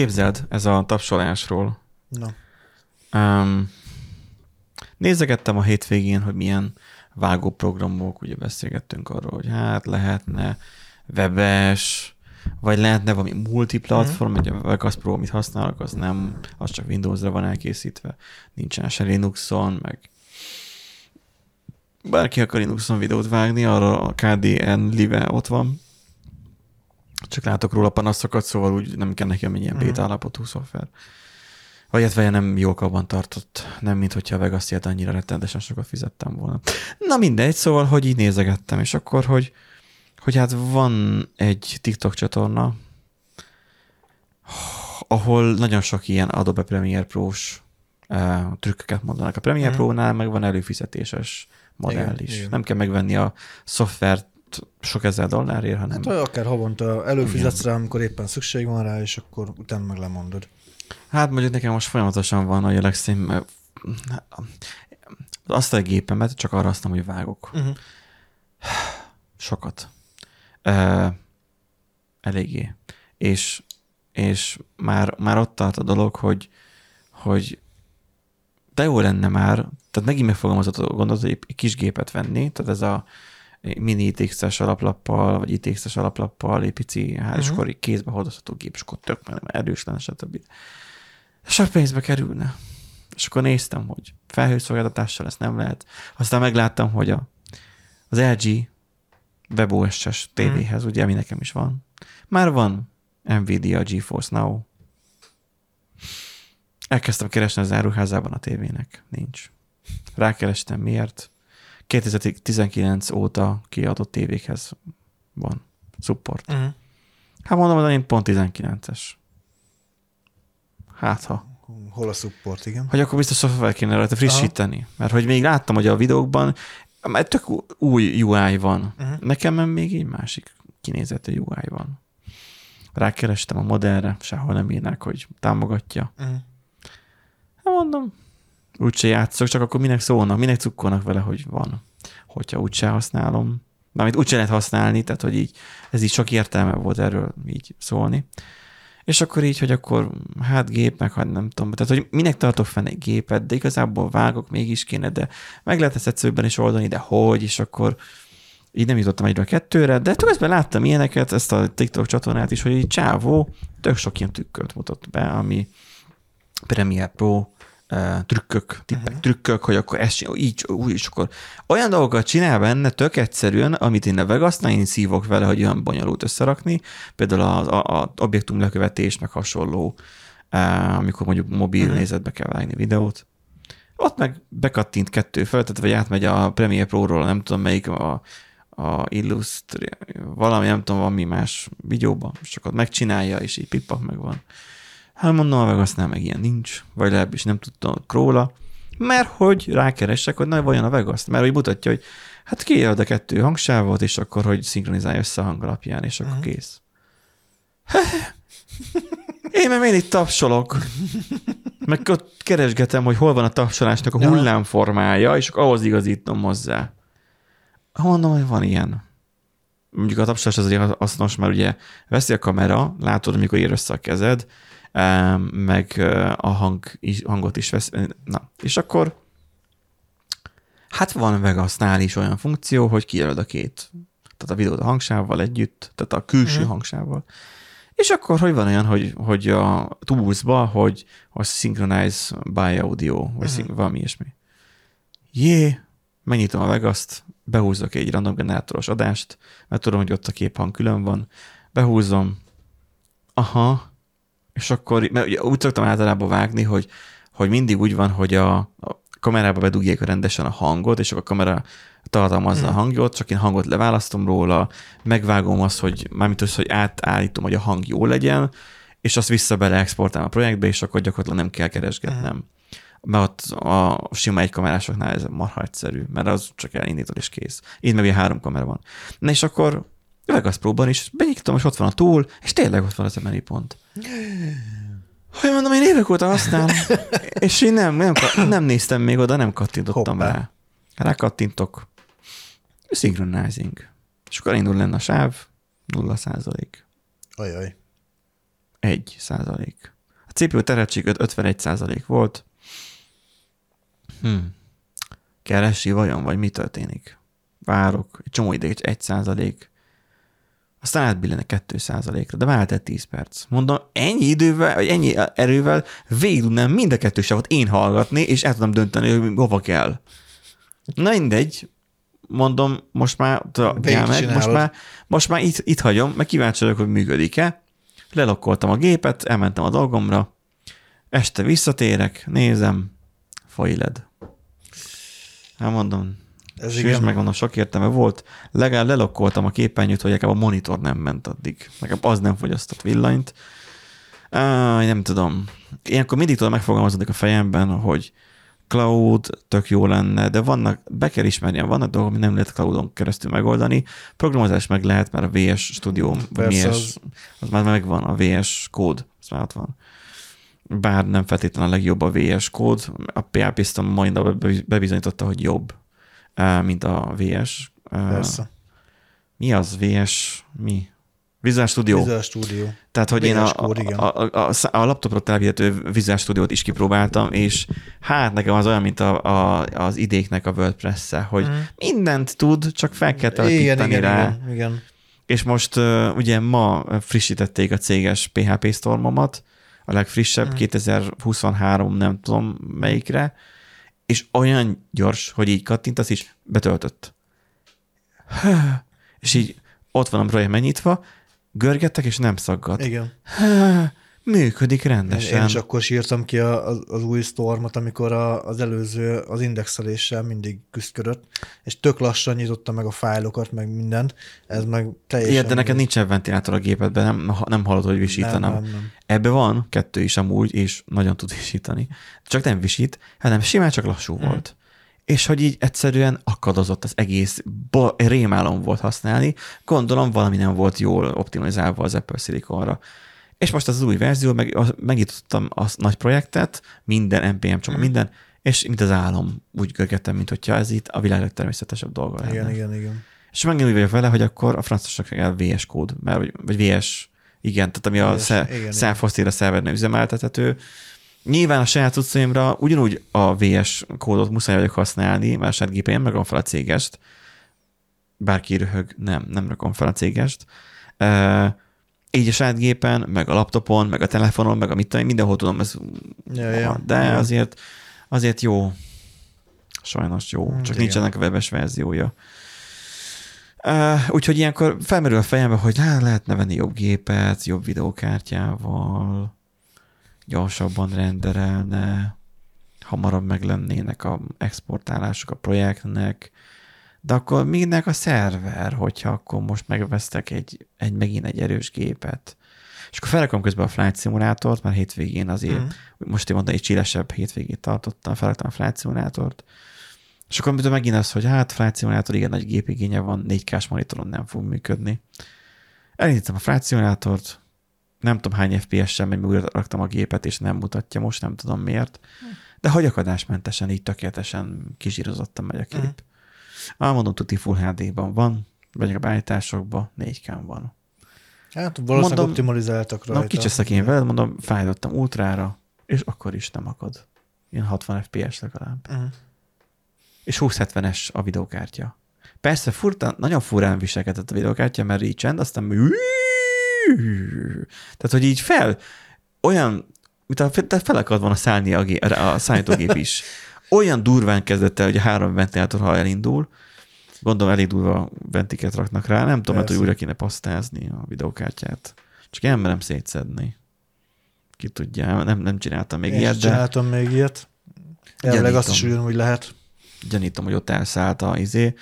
képzeld, ez a tapsolásról. Na. Um, nézegettem a hétvégén, hogy milyen vágóprogramok, ugye beszélgettünk arról, hogy hát lehetne webes, vagy lehetne valami multiplatform, mm-hmm. a Vegas Pro, amit használok, az nem, az csak Windowsra van elkészítve, nincsen se Linuxon, meg bárki akar Linuxon videót vágni, arra a KDN Live ott van, csak látok róla panaszokat, szóval úgy nem kell nekem egy ilyen mm. beta állapotú szoftver. Vagy hát nem jó abban tartott, nem mint hogyha a Vegas annyira rettenetesen sokat fizettem volna. Na mindegy, szóval, hogy így nézegettem, és akkor, hogy, hogy hát van egy TikTok csatorna, ahol nagyon sok ilyen Adobe Premiere Pro-s uh, trükköket mondanak. A Premiere mm. Pro-nál meg van előfizetéses modell igen, is. Igen. Nem kell megvenni a szoftvert sok ezer dollárért, hanem... Hát akár havonta előfizetsz rá, amikor éppen szükség van rá, és akkor utána meg lemondod. Hát mondjuk nekem most folyamatosan van a jelexim, azt a gépemet csak arra használom, hogy vágok. Uh-huh. Sokat. Uh, eléggé. És, és már, már ott tart a dolog, hogy, hogy de jó lenne már, tehát megint megfogalmazott a gondot, hogy egy kis gépet venni, tehát ez a mini ITX-es alaplappal, vagy ITX-es alaplappal, egy pici hároskori uh-huh. kézbe hordozható gép, és akkor tök erős lenne, stb. Sok pénzbe kerülne. És akkor néztem, hogy felhőszolgáltatással ezt nem lehet. Aztán megláttam, hogy a, az LG WebOS-es tévéhez, mm. ugye, ami nekem is van, már van Nvidia GeForce Now. Elkezdtem keresni az áruházában a tévének. Nincs. Rákerestem, miért? 2019 óta kiadott tévékhez van support. Mm. Hát mondom, hogy én pont 19-es. Hát ha. Hol a support, igen. Hogy akkor biztos szoftver kéne rajta frissíteni. Aha. Mert hogy még láttam, hogy a videókban mert tök új UI van. Uh-huh. Nekem még egy másik kinézetű UI van. Rákerestem a modellre, sehol nem írnák, hogy támogatja. Uh-huh. Hát mondom, úgyse játszok, csak akkor minek szólnak, minek cukkolnak vele, hogy van, hogyha úgyse használom. Mármint úgyse lehet használni, tehát hogy így, ez így sok értelme volt erről így szólni. És akkor így, hogy akkor hát gép, meg hát nem tudom, tehát hogy minek tartok fenn egy gépet, de igazából vágok, mégis kéne, de meg lehet ezt egyszerűbben is oldani, de hogy, és akkor így nem jutottam egyre a kettőre, de közben láttam ilyeneket, ezt a TikTok csatornát is, hogy egy csávó tök sok ilyen tükköt mutat be, ami Premiere Pro trükkök, tippek, uh-huh. trükkök, hogy akkor ezt csinál, így, úgy, és akkor olyan dolgokat csinál benne tök egyszerűen, amit én a Vegasnál én szívok vele, hogy olyan bonyolult összerakni, például az a, a objektum lekövetés, meg hasonló, amikor mondjuk mobil uh-huh. nézetbe kell vágni videót. Ott meg bekattint kettő feltet, vagy átmegy a Premiere Pro-ról, nem tudom melyik a, a Illustrator, valami, nem tudom, valami más videóban, és akkor megcsinálja, és így pipak meg van. Hát mondom, a Vegasnál meg ilyen nincs, vagy legalábbis nem tudtam róla, mert hogy rákeresek, hogy na vajon a Vegas, mert hogy mutatja, hogy hát kiad a kettő hangsávot, és akkor, hogy szinkronizálja össze a hang alapján, és akkor uh-huh. kész. Én meg én itt tapsolok. Meg ott keresgetem, hogy hol van a tapsolásnak a hullámformája, és akkor ahhoz igazítom hozzá. Mondom, hogy van ilyen. Mondjuk a tapsolás az azért hasznos, mert ugye veszi a kamera, látod, amikor ér össze a kezed, meg a hang, hangot is vesz. Na, és akkor hát van Vegasnál is olyan funkció, hogy kijelöd a két, tehát a videót a hangsávval együtt, tehát a külső uh-huh. hangsávval. És akkor, hogy van olyan, hogy, hogy a tools hogy a synchronize by audio, vagy uh-huh. szink, valami ilyesmi. Jé, megnyitom a Vegas-t, behúzok egy random generátoros adást, mert tudom, hogy ott a képhang külön van, behúzom, aha, és akkor, mert ugye úgy szoktam általában vágni, hogy, hogy mindig úgy van, hogy a, a kamerába bedugják rendesen a hangot, és akkor a kamera tartalmazza hmm. a hangot, csak én hangot leválasztom róla, megvágom azt, hogy mármint az, hogy átállítom, hogy a hang jó legyen, és azt vissza bele exportálom a projektbe, és akkor gyakorlatilag nem kell keresgetnem. Hmm. Mert ott a sima egy kamerásoknál ez marha egyszerű, mert az csak elindítod és kész. Így meg ugye három kamera van. Na és akkor Vegas próban is benyitom, és ott van a túl, és tényleg ott van az emeli pont. Hogy mondom, én évek óta használom, és én nem, nem, nem néztem még oda, nem kattintottam Hoppá. rá. Rákattintok. Synchronizing. És akkor indul lenne a sáv, nulla százalék. Ajaj. 1 százalék. A CPU terhettség 51 százalék volt. Hm. Keresi vajon, vagy mi történik? Várok, egy csomó ideig 1 százalék. Aztán átbillene 2 százalékra, de várhat 10 perc. Mondom, ennyi idővel, vagy ennyi erővel végig tudnám mind a kettő sávot én hallgatni, és el tudom dönteni, hogy hova kell. Na mindegy, mondom, most már, meg, most már, most már itt, itt hagyom, meg kíváncsi vagyok, hogy működik-e. Lelokkoltam a gépet, elmentem a dolgomra, este visszatérek, nézem, fajled. Hát mondom, ez Sős, igen. megmondom, sok értelme volt. Legalább lelokkoltam a képernyőt, hogy a monitor nem ment addig. Legalább az nem fogyasztott villanyt. Uh, nem tudom. Ilyenkor mindig tudom megfogalmazódik a fejemben, hogy cloud tök jó lenne, de vannak, be kell ismerni, vannak dolgok, amit nem lehet cloudon keresztül megoldani. Programozás meg lehet, mert a VS Studio, VS, az... az már megvan, a VS kód, az már ott van. Bár nem feltétlenül a legjobb a VS kód, a PA Piston majd bebizonyította, hogy jobb, mint a VS. Persze. Mi az VS? Mi? Visual Studio. Visual Studio. Tehát, hogy VS én a, kód, a, a, a, a laptopra elvihető Visual Studio-t is kipróbáltam, és hát nekem az olyan, mint a, a, az idéknek a WordPress-e, hogy mm. mindent tud, csak fel kell telepíteni igen, rá. Igen, igen. És most uh, ugye ma frissítették a céges PHP Stormomat, a legfrissebb, mm. 2023, nem tudom melyikre, és olyan gyors, hogy így kattintasz, és betöltött. És így ott van a projekt megnyitva, görgettek, és nem szaggat. Igen. Működik rendesen. Én is akkor sírtam ki az, az új Stormot, amikor a, az előző, az indexeléssel mindig küzdködött, és tök lassan nyitotta meg a fájlokat, meg mindent. Ez meg teljesen... Igen, de neked nincsen ventilátor a gépedben, nem, nem hallod, hogy visítanám. Nem, nem, nem. Ebbe van kettő is amúgy, és nagyon tud visítani. Csak nem visít, hanem simán csak lassú hmm. volt és hogy így egyszerűen akadozott az egész, rémálom volt használni, gondolom valami nem volt jól optimalizálva az Apple Siliconra. És most az, az új verzió, meg, megnyitottam a nagy projektet, minden NPM csomag, mm. minden, és mint az álom, úgy görgettem, mint hogyha ez itt a világ legtermészetesebb dolga lenne. Igen, igen, igen. És megint úgy vagyok vele, hogy akkor a franciásnak kell VS kód, mert, vagy, vagy VS, igen, tehát ami VS, a self-hosted szervernél üzemeltethető, Nyilván a saját utcaimra ugyanúgy a VS kódot muszáj vagyok használni, mert a saját gépeim meg fel a cégest. Bárki röhög, nem, nem rakom fel a cégest. Uh, így a saját gépen, meg a laptopon, meg a telefonon, meg a mit tudom, mindenhol tudom, ez ja, ja, de ja. azért, azért jó. Sajnos jó, csak Igen. nincsenek a webes verziója. Uh, úgyhogy ilyenkor felmerül a fejembe, hogy hát lehetne venni jobb gépet, jobb videókártyával, gyorsabban renderelne, hamarabb meg lennének a exportálások a projektnek, de akkor minek a szerver, hogyha akkor most megvesztek egy, egy megint egy erős gépet. És akkor felrakom közben a Flight Simulátort, mert hétvégén azért, mm. most én mondani, egy csillesebb hétvégét tartottam, felraktam a Flight Simulátort, és akkor megint az, hogy hát Flight Simulator igen nagy gépigénye van, 4K-s monitoron nem fog működni. Elindítom a Flight Simulátort, nem tudom hány FPS-sel megy, újra raktam a gépet, és nem mutatja most, nem tudom miért. De hogy akadásmentesen, így tökéletesen kizsírozottan megy a kép. Uh-huh. Ah, mondom, tuti Full HD-ban van, vagy a beállításokban 4K van. Hát valószínűleg mondom, optimalizáltak rajta. Na, kicseszek én veled, mondom, fájdottam ultrára, és akkor is nem akad. Ilyen 60 FPS legalább. Uh-huh. És 2070-es a videokártya. Persze furta, nagyon furán viselkedett a videokártya, mert így csend, aztán tehát, hogy így fel, olyan, mint a felakad van a, szállni a, gé, a szállítógép is. Olyan durván kezdett el, hogy a három ventilátor, ha elindul, gondolom elég durva ventiket raknak rá, nem tudom, hogy újra kéne pasztázni a videókártyát. Csak én merem szétszedni. Ki tudja, nem, nem csináltam még én ilyet. De... csináltam még ilyet. Elvileg azt is ugyanúgy lehet. Gyanítom, hogy ott elszállt a, izé,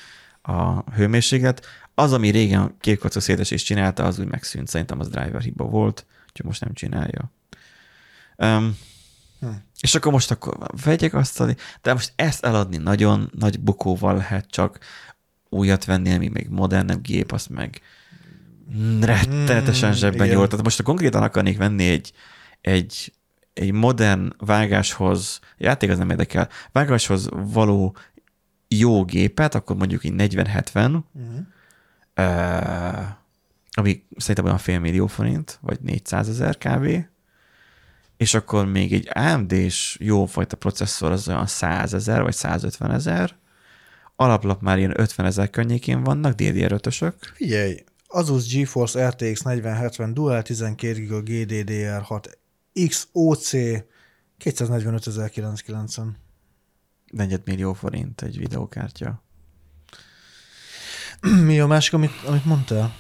a hőmérséklet az, ami régen kékkocka szétesés csinálta, az úgy megszűnt. Szerintem az driver hiba volt, úgyhogy most nem csinálja. Um, hm. És akkor most akkor vegyek azt, de most ezt eladni nagyon nagy bukóval lehet csak újat venni, ami még modernebb gép, azt meg rettenetesen hmm, zsebben nyúlt. Tehát most a konkrétan akarnék venni egy, egy, egy modern vágáshoz, játék az nem érdekel, vágáshoz való jó gépet, akkor mondjuk így 40-70, uh-huh. ami szerintem olyan fél millió forint, vagy 400 ezer kb. És akkor még egy AMD-s jófajta processzor az olyan 100 ezer, vagy 150 ezer. Alaplap már ilyen 50 ezer környékén vannak, DDR5-ösök. Figyelj, Asus GeForce RTX 4070 Dual 12 GB GDDR6 XOC 245.990. Negyed millió forint egy videókártya. Mi a másik, amit, amit mondtál?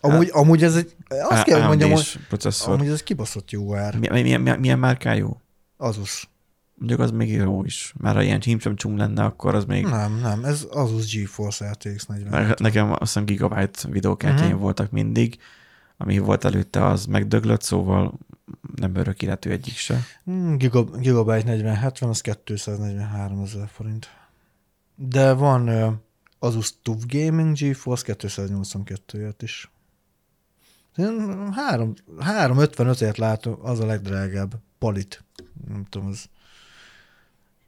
Amúgy, amúgy ez egy, azt kell, hogy mondjam, hogy processzor. amúgy ez kibaszott jó ár. Milyen, milyen, milyen, milyen márkájú? Asus. Mondjuk az még jó is. Mert ha ilyen csímcsomcsum lenne, akkor az még... Nem, nem, ez Asus GeForce RTX 40. Mert nekem azt hiszem gigabyte videókártyáim Mhm. voltak mindig, ami volt előtte, az megdöglött, szóval nem örök illető egyik se. Hmm, Giga, Gigabyte 4070, az 243 ezer forint. De van Asus TUF Gaming GeForce 282 ért is. Három- 355-ért látom, az a legdrágább. Palit. Nem tudom, az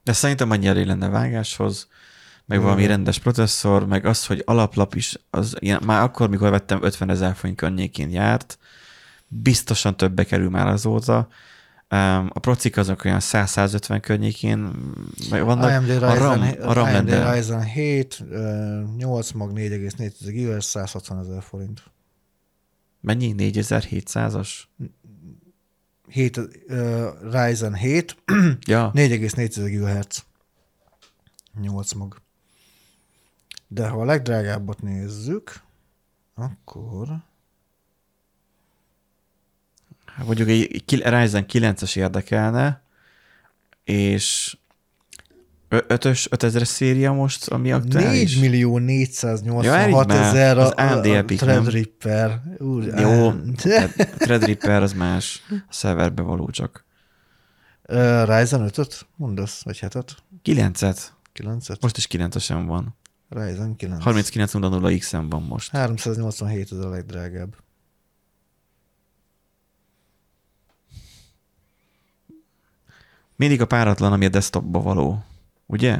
De szerintem annyi elég lenne vágáshoz, meg Jó. valami rendes processzor, meg az, hogy alaplap is, az ilyen, már akkor, mikor vettem 50 ezer forint környékén járt, biztosan többe kerül már azóta. A procik azok olyan 100-150 környékén meg vannak. AMD Ryzen, a RAM, a RAM AMD Ryzen 7, ö, 8 mag 4,4 GHz, 160 ezer forint. Mennyi? 4700-as? 7, uh, Ryzen 7, Ja, 4,4 GHz. 8 mag. De ha a legdrágábbat nézzük, akkor hát mondjuk egy Ryzen 9-es érdekelne, és 5-ös, 5000-es széria most, ami aktuális. 4 millió Ja, elég 486 már. ezer Az a, AMD a? Threadripper. Úr, Jó, Threadripper az más, a szerverbe való csak. Ö, Ryzen 5-öt mondasz? Vagy 7-et? 9-et, 9-et? most is 9-esen van. Ryzen 9. 3900 X-en van most. 387 ez a legdrágább. Mindig a páratlan, ami a desktopba való, ugye?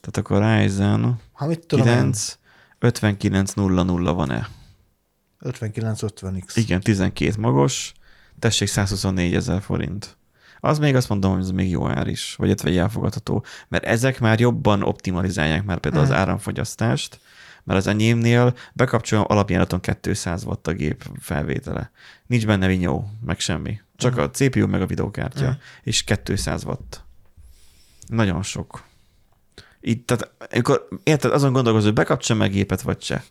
Tehát akkor Ryzen Ha mit tudom 9. 9 5900 van-e? 59-50X. Igen, 12 magos, tessék 124 ezer forint. Az még azt mondom, hogy ez még jó ár is, vagy egy elfogadható, mert ezek már jobban optimalizálják már például az Mhm. áramfogyasztást, mert az enyémnél bekapcsolom alapjáraton 200 watt a gép felvétele. Nincs benne vinyó, meg semmi. Csak Mhm. a CPU, meg a videókártya, Mhm. és 200 watt. Nagyon sok. Itt, tehát, amikor, érted, azon gondolkozol, hogy bekapcsolom meg gépet, vagy se.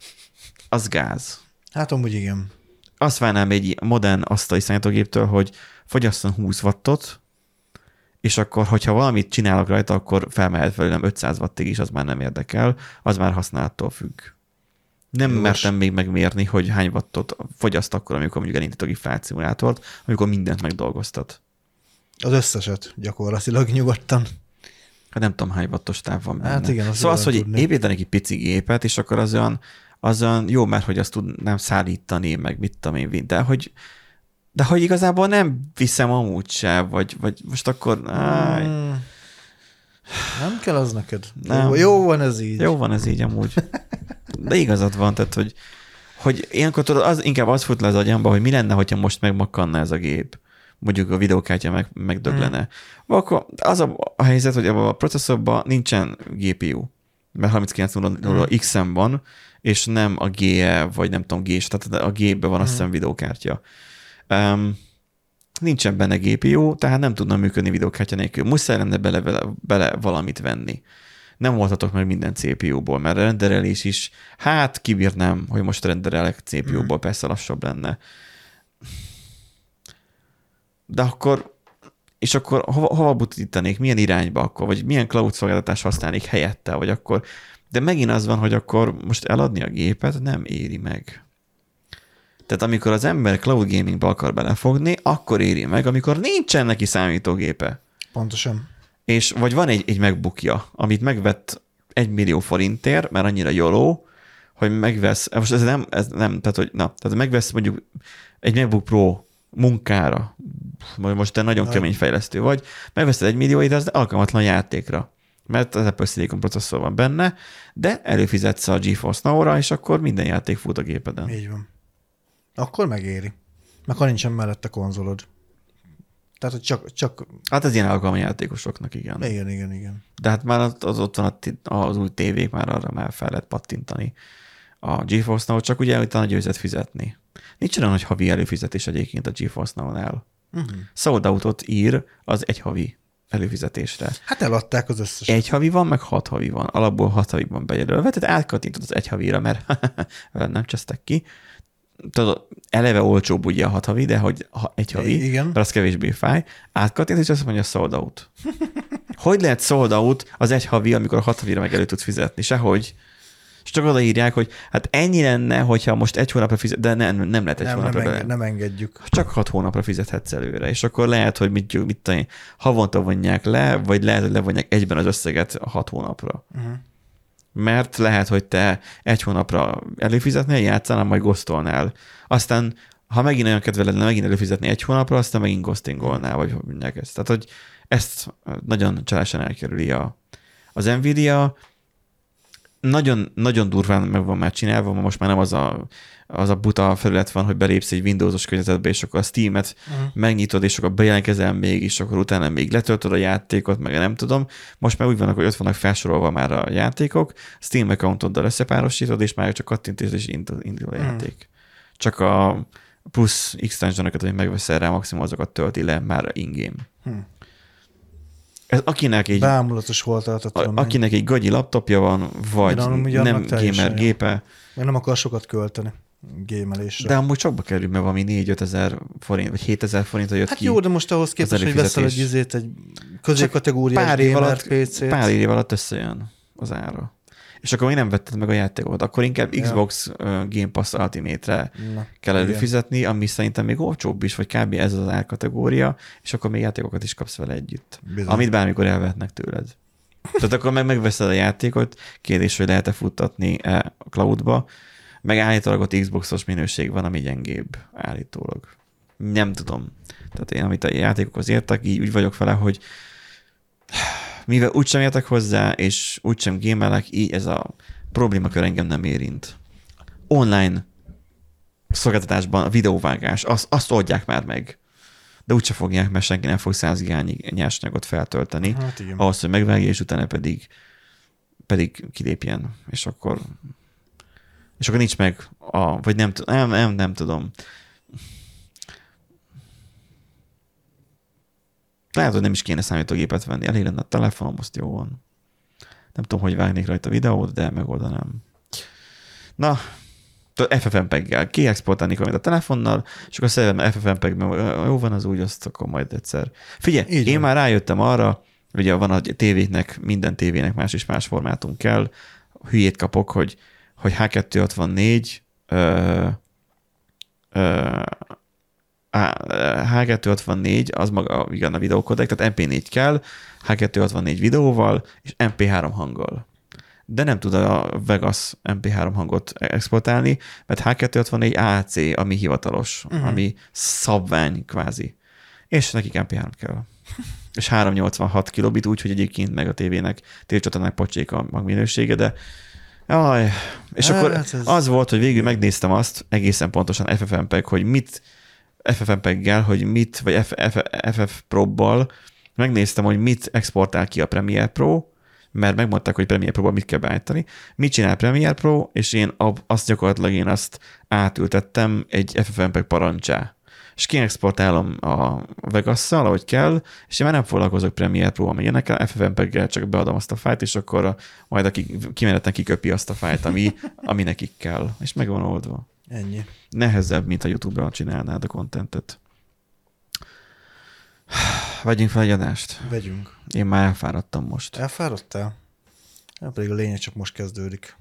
Az gáz Hát amúgy igen. azt várnám egy modern asztali számítógéptől, hogy fogyasszon 20 wattot, és akkor, hogyha valamit csinálok rajta, akkor felmehet velem 500 wattig is, az már nem érdekel, az már használattól függ. Nem Jogos. mertem még megmérni, hogy hány wattot fogyaszt akkor, amikor mondjuk elindítok egy fájlszimulátort, amikor mindent megdolgoztat. Az összeset gyakorlatilag nyugodtan. Hát nem tudom, hány wattos táv van benne. Hát igen, azt szóval az, hogy tudni. építenek egy pici gépet, és akkor az olyan, az olyan jó, mert hogy azt tudnám szállítani, meg mit tudom én, de hogy de hogy igazából nem viszem amúgy se, vagy, vagy most akkor áj, Hmm. Nem kell az neked. Nem. Jó, jó van ez így. jó van ez így amúgy. De igazad van, tehát hogy, hogy ilyenkor tudod, az, inkább az fut le az agyamba, hogy mi lenne, hogyha most megmakkanna ez a gép. Mondjuk a videókártya meg, megdöglene. Hmm. Akkor az a, a helyzet, hogy abban a processzorban nincsen GPU, mert 3900 X-en van, és nem a GE, vagy nem tudom, G, tehát a G-be van azt hiszem videókártya. Um, nincsen benne GPU, tehát nem tudna működni videókártya nélkül. Muszáj lenne bele, bele, bele valamit venni. Nem oldhatok meg minden CPU-ból, mert a renderelés is, hát kibírnám, hogy most renderelek CPU-ból, persze lassabb lenne. De akkor, és akkor hova, hova butítanék, milyen irányba akkor, vagy milyen cloud szolgáltatást használnék helyette, vagy akkor, de megint az van, hogy akkor most eladni a gépet nem éri meg. Tehát amikor az ember cloud gamingba akar belefogni, akkor éri meg, amikor nincsen neki számítógépe. Pontosan. És vagy van egy, egy megbukja, amit megvett egy millió forintért, mert annyira joló, hogy megvesz, most ez nem, ez nem, tehát hogy na, tehát megvesz mondjuk egy MacBook Pro munkára, most te nagyon Na. kemény fejlesztő vagy, megveszed egy millió, de az alkalmatlan játékra. mert az Apple Silicon processzor van benne, de előfizetsz a GeForce Now-ra, és akkor minden játék fut a gépeden. Így van. Akkor megéri. Meg ha nincsen mellette konzolod. Tehát, hogy csak, csak... Hát ez ilyen alkalmi játékosoknak, igen. Igen, igen, igen. De hát már az, ott van az új tévék, már arra már fel lehet pattintani a GeForce Now, csak ugye utána győzet fizetni. Nincs olyan, hogy havi előfizetés egyébként a GeForce Now-nál. Uh-huh. Sold out ír az egy havi előfizetésre. Hát eladták az összes. Egy havi van, meg hat havi van. Alapból hat havi van bejelölve, tehát átkattintod az egy havira, mert nem csesztek ki. Tudod, eleve olcsóbb ugye a hat havi, de hogy ha egy havi, Igen. mert az kevésbé fáj. Átkattint, és azt mondja sold out. hogy lehet sold out az egy havi, amikor a hat havira meg elő tudsz fizetni? Sehogy. És csak odaírják, hogy hát ennyi lenne, hogyha most egy hónapra fizet, de nem, nem lehet egy nem, nem, hónapra. enge, bele- nem engedjük. csak hat hónapra fizethetsz előre, és akkor lehet, hogy mit, mit tudom havonta vonják le, vagy lehet, hogy levonják egyben az összeget a hat hónapra. Uh-huh. Mert lehet, hogy te egy hónapra előfizetnél, játszánál, majd gosztolnál. Aztán, ha megint olyan kedve lenne megint előfizetni egy hónapra, aztán megint ghostingolnál, vagy mondják ezt. Tehát, hogy ezt nagyon csalásan elkerüli a, az Nvidia. Nagyon, nagyon durván meg van már csinálva, most már nem az a, az a buta felület van, hogy belépsz egy Windowsos környezetbe, és akkor a Steam-et Uh-huh. megnyitod, és akkor bejelentkezel még, és akkor utána még letöltöd a játékot, meg nem tudom. Most már úgy vannak, hogy ott vannak felsorolva már a játékok, Steam accountoddal összepárosítod, és már csak kattintás, és indul, indul a Hmm. játék. Csak a plusz extensionokat, hogy megveszel rá, maximum azokat tölti le már in-game. Hm. Ez akinek egy, Bámulatos volt a tudomány. akinek egy gagyi laptopja van, vagy annak nem gamer gépe, Meg nem akar sokat költeni gémelésre. de amúgy sokba kerül, mert valami 4-5 ezer forint, vagy 7 ezer forintra jött hát ki. jó, de most ahhoz képest, hogy veszel egy izét, egy középkategóriás pár év alatt- PC-t. pár év alatt összejön az ára. És akkor még nem vetted meg a játékot, akkor inkább Ja. Xbox Game Pass Ultimate-re Na, kell igen. előfizetni, ami szerintem még olcsóbb is, vagy kb. ez az árkategória, és akkor még játékokat is kapsz vele együtt. Bizony. Amit bármikor elvehetnek tőled. Tehát akkor meg megveszed a játékot, kérdés, hogy lehet-e futtatni a cloudba, meg állítólag ott Xboxos minőség van, ami gyengébb állítólag. Nem tudom. Tehát én, amit a játékokhoz értek, így úgy vagyok vele, hogy mivel úgysem értek hozzá, és úgysem gémelek, így ez a problémakör engem nem érint. Online szolgáltatásban a videóvágás, azt, azt oldják már meg. De úgyse fogják, mert senki nem fog 100 gigányi nyersanyagot feltölteni, Hát igen. ahhoz, hogy megvágja, és utána pedig, pedig kilépjen, és akkor és akkor nincs meg a, vagy nem, nem, nem, nem tudom. Lehet, hogy nem is kéne számítógépet venni, elég lenne a telefonom, azt jó van. Nem tudom, hogy vágnék rajta videót, de megoldanám. Na, FFmpeg-gel kiexportálni valamit a telefonnal, és akkor szerelem FFmpeg, mert jó van az úgy, azt akkor majd egyszer. Figyelj, Így én van. már rájöttem arra, ugye van a tévéknek, minden tévének más és más formátum kell, hülyét kapok, hogy, hogy H264 ö, ö, H264 az maga igen a videókodek, tehát MP4 kell, H264 videóval és MP3 hanggal. De nem tud a Vegas MP3 hangot exportálni, mert H264 AC, ami hivatalos, uh-huh. ami szabvány kvázi. És nekik MP3 kell. És 386 kilobit, úgyhogy egyébként meg a tévének, tévécsatornának pocsék a magminősége, de Jaj, és Hát akkor ez- az volt, hogy végül megnéztem azt egészen pontosan FFmpeg, hogy mit FFmpeg-gel, hogy mit, vagy FF Pro-bal megnéztem, hogy mit exportál ki a Premiere Pro, mert megmondták, hogy Premiere Pro-ban mit kell beállítani. Mit csinál Premiere Pro, és én azt gyakorlatilag én azt átültettem egy FFmpeg parancsá. És kiexportálom a Vegas-szal, ahogy kell, és én már nem foglalkozok Premiere Pro, ami ilyenekkel, FFmpeg-gel csak beadom azt a fájlt, és akkor a, majd aki kimenetlen kiköpi azt a fájlt, ami, ami nekik kell. És meg van oldva Ennyi. nehezebb, mint a YouTube-ra csinálnád a kontentet. Vegyünk fel egy adást. Vegyünk. Én már elfáradtam most. Elfáradtál? Ja, pedig a lényeg csak most kezdődik.